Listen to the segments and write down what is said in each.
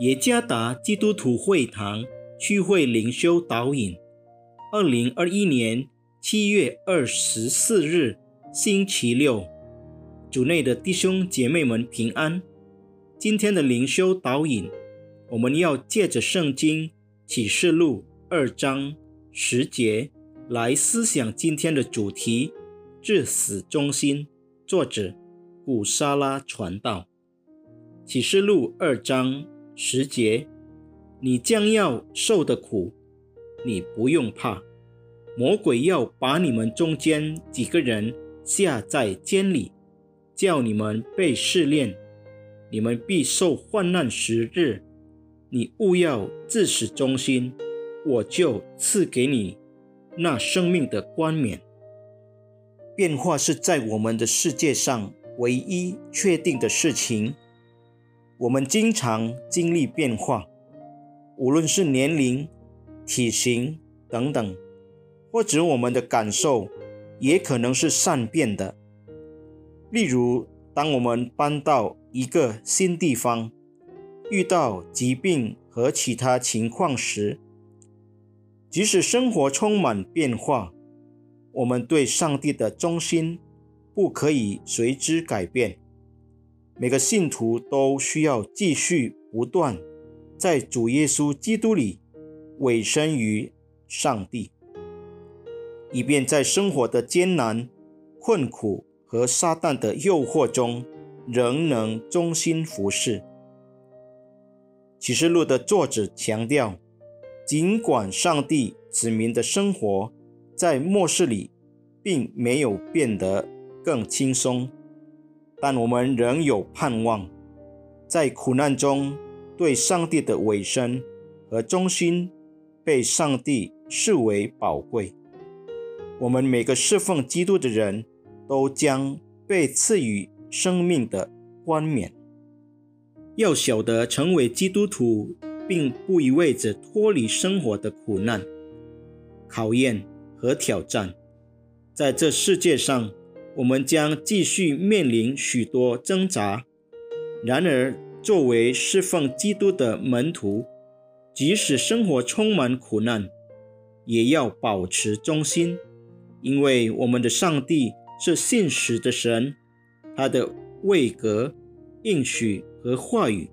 耶加达基督徒会堂聚会灵修导引，二零二一年七月二十四日星期六，主内的弟兄姐妹们平安。今天的灵修导引，我们要借着圣经启示录二章十节来思想今天的主题：至死忠心。作者古沙拉传道，启示录二章。十节，你将要受的苦，你不用怕。魔鬼要把你们中间几个人下在监里，叫你们被试炼，你们必受患难十日。你勿要自始忠心，我就赐给你那生命的冠冕。变化是在我们的世界上唯一确定的事情。我们经常经历变化，无论是年龄、体型等等，或者我们的感受也可能是善变的。例如，当我们搬到一个新地方，遇到疾病和其他情况时，即使生活充满变化，我们对上帝的忠心不可以随之改变。每个信徒都需要继续不断在主耶稣基督里委身于上帝，以便在生活的艰难、困苦和撒旦的诱惑中，仍能忠心服侍。启示录的作者强调，尽管上帝子民的生活在末世里并没有变得更轻松。但我们仍有盼望，在苦难中对上帝的委身和忠心被上帝视为宝贵。我们每个侍奉基督的人都将被赐予生命的冠冕。要晓得，成为基督徒并不意味着脱离生活的苦难、考验和挑战，在这世界上。我们将继续面临许多挣扎。然而，作为侍奉基督的门徒，即使生活充满苦难，也要保持忠心，因为我们的上帝是信实的神，他的位格、应许和话语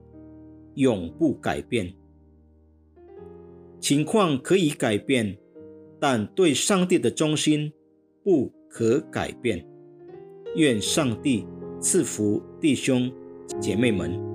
永不改变。情况可以改变，但对上帝的忠心不可改变。愿上帝赐福弟兄姐妹们。